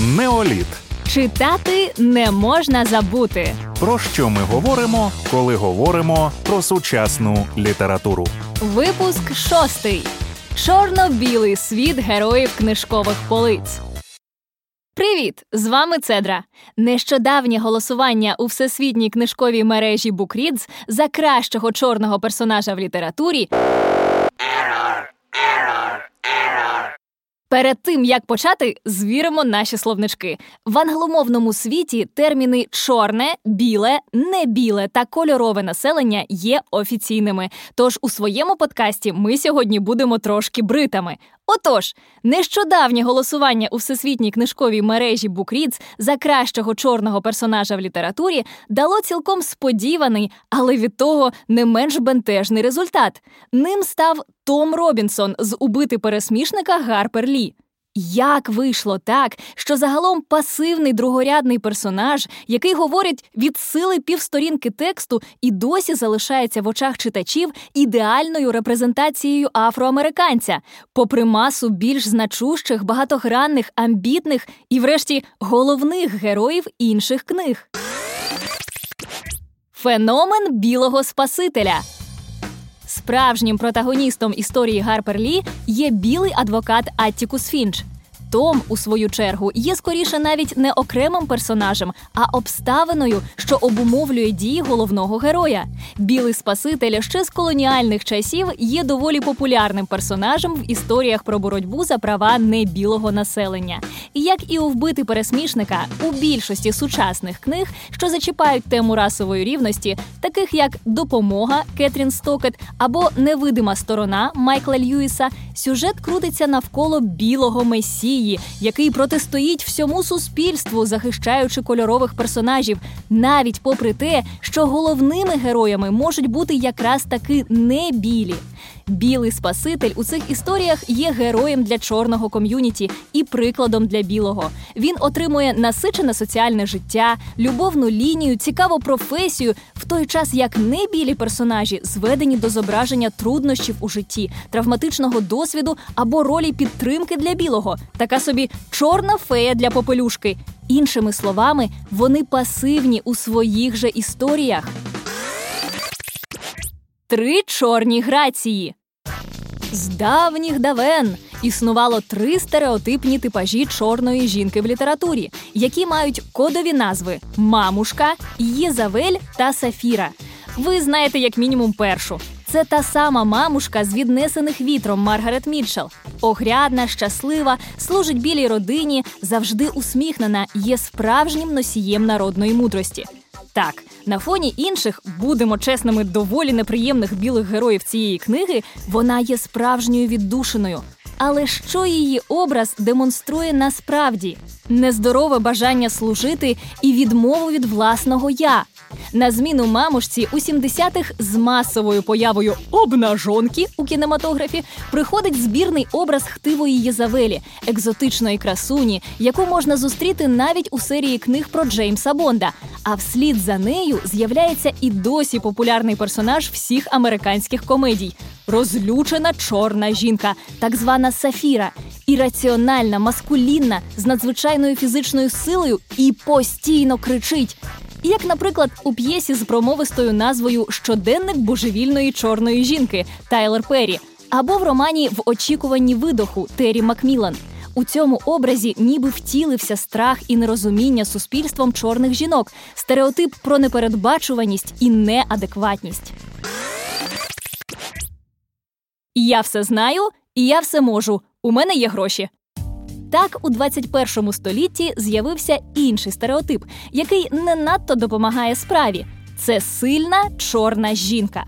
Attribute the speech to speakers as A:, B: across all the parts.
A: Неоліт.
B: Читати не можна забути.
A: Про що ми говоримо, коли говоримо про сучасну літературу?
B: Випуск шостий. Чорно-білий світ героїв книжкових полиць. Привіт! З вами Цедра. Нещодавнє голосування у всесвітній книжковій мережі BookReads за кращого чорного персонажа в літературі. Перед тим як почати, звіримо наші словнички. В англомовному світі терміни чорне, біле, небіле та кольорове населення є офіційними. Тож у своєму подкасті ми сьогодні будемо трошки бритами. Отож, нещодавнє голосування у всесвітній книжковій мережі BookReads за кращого чорного персонажа в літературі дало цілком сподіваний, але від того не менш бентежний результат. Ним став Том Робінсон з убити пересмішника Гарпер Лі. Як вийшло так, що загалом пасивний другорядний персонаж, який говорить від сили півсторінки тексту і досі залишається в очах читачів ідеальною репрезентацією афроамериканця, попри масу більш значущих, багатогранних, амбітних і, врешті, головних героїв інших книг? Феномен білого спасителя. Справжнім протагоністом історії Гарпер Лі є білий адвокат Аттікус Фінч. Том, у свою чергу, є скоріше навіть не окремим персонажем, а обставиною, що обумовлює дії головного героя. Білий Спаситель ще з колоніальних часів є доволі популярним персонажем в історіях про боротьбу за права небілого населення. Як і у вбити пересмішника, у більшості сучасних книг, що зачіпають тему расової рівності, таких як Допомога Кетрін Стокет або Невидима сторона Майкла Льюіса, сюжет крутиться навколо білого месії, який протистоїть всьому суспільству, захищаючи кольорових персонажів, навіть попри те, що головними героями можуть бути якраз таки не білі. Білий Спаситель у цих історіях є героєм для чорного ком'юніті і прикладом для білого. Він отримує насичене соціальне життя, любовну лінію, цікаву професію, в той час як небілі персонажі зведені до зображення труднощів у житті, травматичного досвіду або ролі підтримки для білого, така собі чорна фея для попелюшки. Іншими словами, вони пасивні у своїх же історіях. Три чорні грації. З давніх давен існувало три стереотипні типажі чорної жінки в літературі, які мають кодові назви Мамушка, Єзавель та Сафіра. Ви знаєте, як мінімум, першу. Це та сама мамушка з віднесених вітром Маргарет Мітчелл. Огрядна, щаслива, служить білій родині, завжди усміхнена, є справжнім носієм народної мудрості. Так, на фоні інших, будемо чесними, доволі неприємних білих героїв цієї книги, вона є справжньою віддушиною. Але що її образ демонструє насправді нездорове бажання служити і відмову від власного я. На зміну мамушці у 70-х з масовою появою обнажонки у кінематографі приходить збірний образ хтивої Єзавелі, екзотичної красуні, яку можна зустріти навіть у серії книг про Джеймса Бонда. А вслід за нею з'являється і досі популярний персонаж всіх американських комедій розлючена чорна жінка, так звана Сафіра, ірраціональна, маскулінна, з надзвичайною фізичною силою і постійно кричить. Як, наприклад, у п'єсі з промовистою назвою Щоденник божевільної чорної жінки Тайлер Перрі, або в романі В очікуванні видоху Террі Макмілан. У цьому образі ніби втілився страх і нерозуміння суспільством чорних жінок, стереотип про непередбачуваність і неадекватність. Я все знаю, і я все можу. У мене є гроші. Так, у 21 столітті з'явився інший стереотип, який не надто допомагає справі. Це сильна чорна жінка.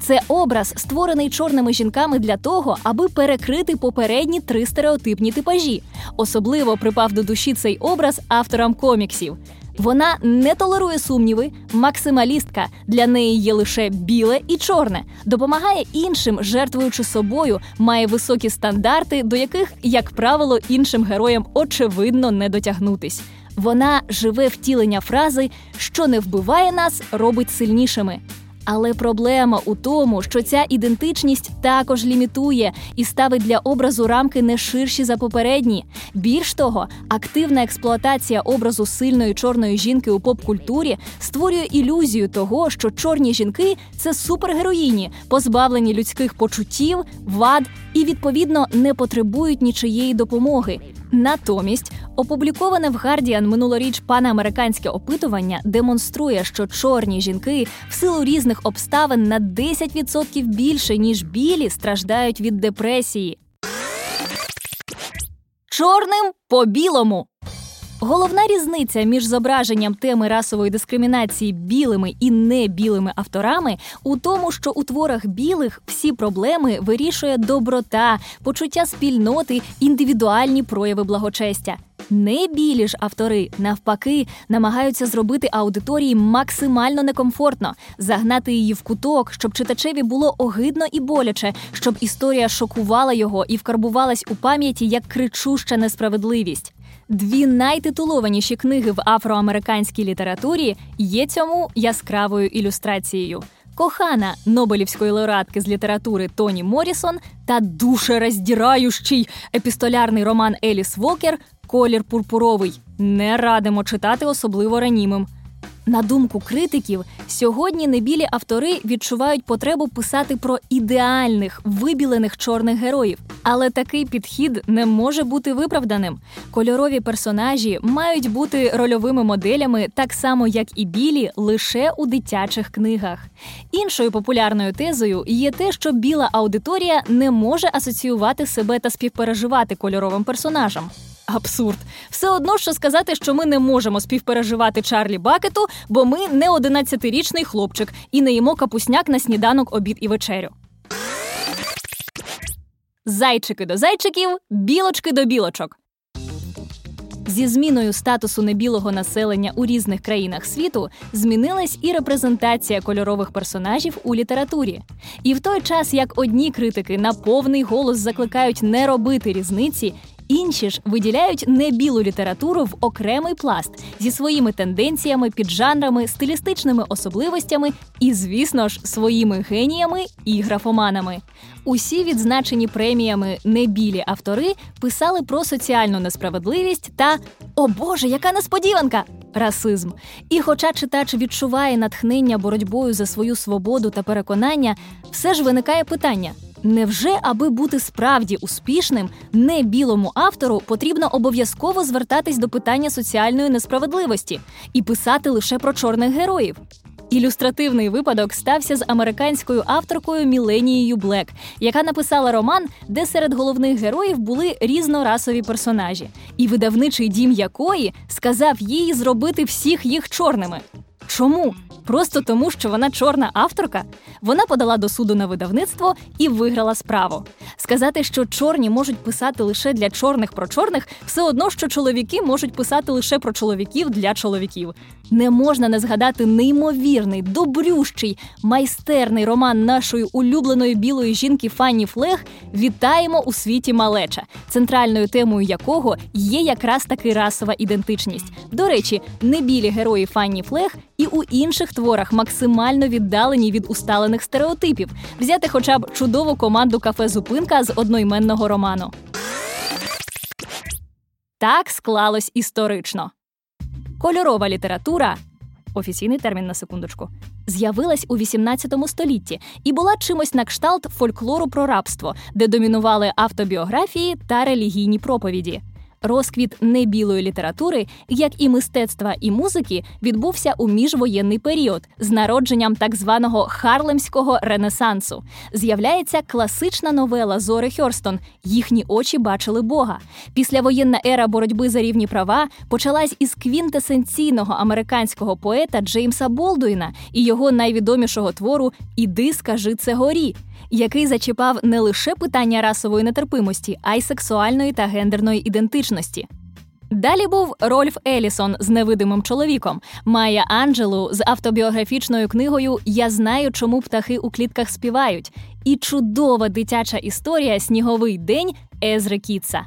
B: Це образ, створений чорними жінками для того, аби перекрити попередні три стереотипні типажі. Особливо припав до душі цей образ авторам коміксів. Вона не толерує сумніви, максималістка. Для неї є лише біле і чорне, допомагає іншим, жертвуючи собою, має високі стандарти, до яких, як правило, іншим героям очевидно не дотягнутись. Вона живе втілення фрази, що не вбиває нас, робить сильнішими. Але проблема у тому, що ця ідентичність також лімітує і ставить для образу рамки не ширші за попередні. Більш того, активна експлуатація образу сильної чорної жінки у поп-культурі створює ілюзію того, що чорні жінки це супергероїні, позбавлені людських почуттів, вад і відповідно не потребують нічиєї допомоги. Натомість опубліковане в Guardian минулоріч панамериканське опитування демонструє, що чорні жінки в силу різних обставин на 10% більше ніж білі страждають від депресії. Чорним по білому. Головна різниця між зображенням теми расової дискримінації білими і небілими авторами у тому, що у творах білих всі проблеми вирішує доброта, почуття спільноти, індивідуальні прояви благочестя. Небілі ж автори навпаки намагаються зробити аудиторії максимально некомфортно, загнати її в куток, щоб читачеві було огидно і боляче, щоб історія шокувала його і вкарбувалась у пам'яті як кричуща несправедливість. Дві найтитулованіші книги в афроамериканській літературі є цьому яскравою ілюстрацією. Кохана Нобелівської лауреатки з літератури Тоні Морісон та душероздіраючий епістолярний роман Еліс Волкер Колір пурпуровий не радимо читати особливо ранімим. На думку критиків, сьогодні небілі автори відчувають потребу писати про ідеальних вибілених чорних героїв, але такий підхід не може бути виправданим. Кольорові персонажі мають бути рольовими моделями, так само як і білі, лише у дитячих книгах. Іншою популярною тезою є те, що біла аудиторія не може асоціювати себе та співпереживати кольоровим персонажам. Абсурд. Все одно, що сказати, що ми не можемо співпереживати Чарлі Бакету, бо ми не 11-річний хлопчик і не їмо капусняк на сніданок, обід і вечерю. Зайчики до зайчиків, білочки до білочок. Зі зміною статусу небілого населення у різних країнах світу змінилась і репрезентація кольорових персонажів у літературі. І в той час, як одні критики на повний голос закликають не робити різниці, Інші ж виділяють небілу літературу в окремий пласт зі своїми тенденціями, піджанрами, стилістичними особливостями і, звісно ж, своїми геніями і графоманами. Усі відзначені преміями небілі автори писали про соціальну несправедливість та о Боже, яка несподіванка! Расизм. І, хоча читач відчуває натхнення боротьбою за свою свободу та переконання, все ж виникає питання. Невже, аби бути справді успішним, не білому автору потрібно обов'язково звертатись до питання соціальної несправедливості і писати лише про чорних героїв? Ілюстративний випадок стався з американською авторкою Міленією Блек, яка написала роман, де серед головних героїв були різнорасові персонажі, і видавничий дім якої сказав їй зробити всіх їх чорними. Чому? Просто тому, що вона чорна авторка. Вона подала до суду на видавництво і виграла справу. Сказати, що чорні можуть писати лише для чорних про чорних, все одно, що чоловіки можуть писати лише про чоловіків для чоловіків. Не можна не згадати неймовірний, добрющий, майстерний роман нашої улюбленої білої жінки Фанні Флег Вітаємо у світі малеча, центральною темою якого є якраз таки расова ідентичність. До речі, не білі герої Фанні Флег і у інших творах максимально віддалені від усталених стереотипів, взяти хоча б чудову команду кафе Зупинка з одноіменного роману. Так склалось історично. Кольорова література офіційний термін на секундочку, з'явилась у 18 столітті і була чимось на кшталт фольклору про рабство, де домінували автобіографії та релігійні проповіді. Розквіт небілої літератури, як і мистецтва і музики, відбувся у міжвоєнний період з народженням так званого Харлемського ренесансу. З'являється класична новела Зори Хьорстон Їхні очі бачили Бога. Післявоєнна ера боротьби за рівні права почалась із квінтесенційного американського поета Джеймса Болдуїна і його найвідомішого твору Іди, скажи це горі який зачіпав не лише питання расової нетерпимості, а й сексуальної та гендерної ідентичності. Далі був Рольф Елісон з невидимим чоловіком, Майя Анджелу з автобіографічною книгою Я знаю, чому птахи у клітках співають, і чудова дитяча історія Сніговий день Езри Кітса.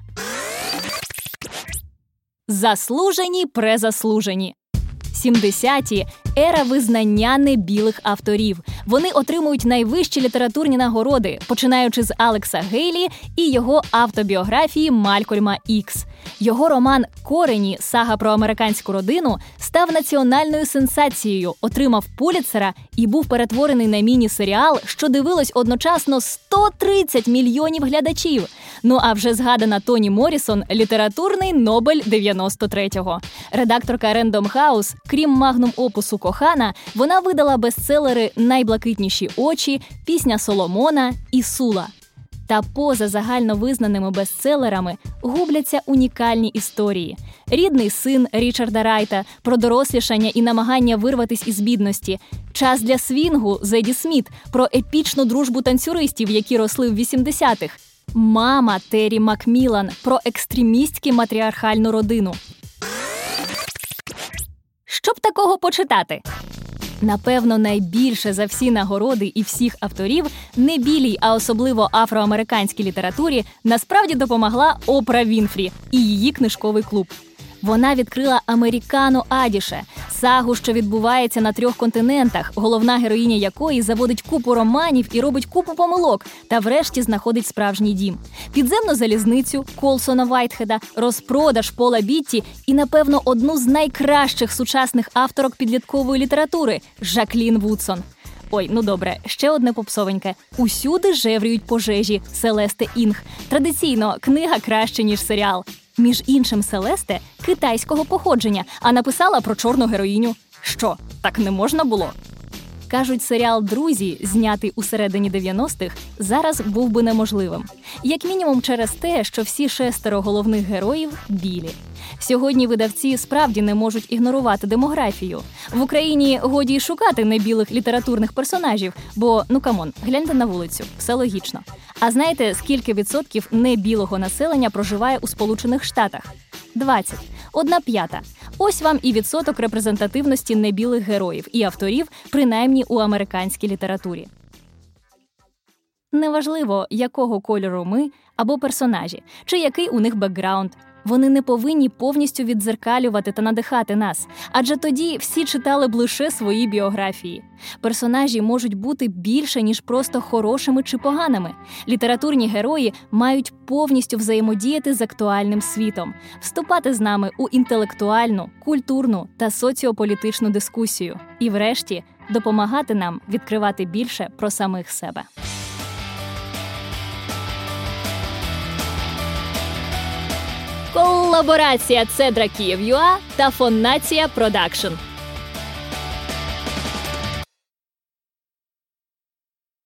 B: Заслужені презаслужені. 70-ті – ера визнання небілих авторів. Вони отримують найвищі літературні нагороди, починаючи з Алекса Гейлі і його автобіографії Малькольма Ікс. Його роман Корені сага про американську родину став національною сенсацією, отримав Пуліцера і був перетворений на міні-серіал, що дивилось одночасно 130 мільйонів глядачів. Ну а вже згадана Тоні Морісон літературний Нобель 93-го. Редакторка Рендом Хаус, крім магнум опусу Кохана, вона видала бестселери Найблакитніші очі, пісня Соломона і Сула. Та поза загальновизнаними бестселерами губляться унікальні історії: рідний син Річарда Райта про дорослішання і намагання вирватись із бідності, час для свінгу Зеді Сміт про епічну дружбу танцюристів, які росли в 80-х, мама Террі Макмілан про екстремістські матріархальну родину. Щоб такого почитати. Напевно, найбільше за всі нагороди і всіх авторів не білій, а особливо афроамериканській літературі насправді допомогла Опра Вінфрі і її книжковий клуб. Вона відкрила Американу Адічі, сагу, що відбувається на трьох континентах, головна героїня якої заводить купу романів і робить купу помилок, та врешті знаходить справжній дім, підземну залізницю Колсона Вайтхеда, розпродаж Пола Бітті і, напевно, одну з найкращих сучасних авторок підліткової літератури Жаклін Вудсон. Ой, ну добре, ще одне попсовеньке. Усюди жевріють пожежі Селесте Інг. Традиційно книга краще ніж серіал. Між іншим, Селесте китайського походження, а написала про чорну героїню. Що так не можна було? Кажуть, серіал Друзі, знятий у середині 90-х, зараз був би неможливим, як мінімум через те, що всі шестеро головних героїв білі. Сьогодні видавці справді не можуть ігнорувати демографію. В Україні годі й шукати небілих літературних персонажів, бо ну come on, гляньте на вулицю, все логічно. А знаєте, скільки відсотків небілого населення проживає у Сполучених Штатах? 20. Одна п'ята. Ось вам і відсоток репрезентативності небілих героїв і авторів, принаймні у американській літературі. Неважливо, якого кольору ми або персонажі, чи який у них бекграунд. Вони не повинні повністю віддзеркалювати та надихати нас, адже тоді всі читали б лише свої біографії. Персонажі можуть бути більше, ніж просто хорошими чи поганими. Літературні герої мають повністю взаємодіяти з актуальним світом, вступати з нами у інтелектуальну, культурну та соціополітичну дискусію і, врешті, допомагати нам відкривати більше про самих себе. Колаборація Цедра Київ.ЮА та Фонація Продакшн.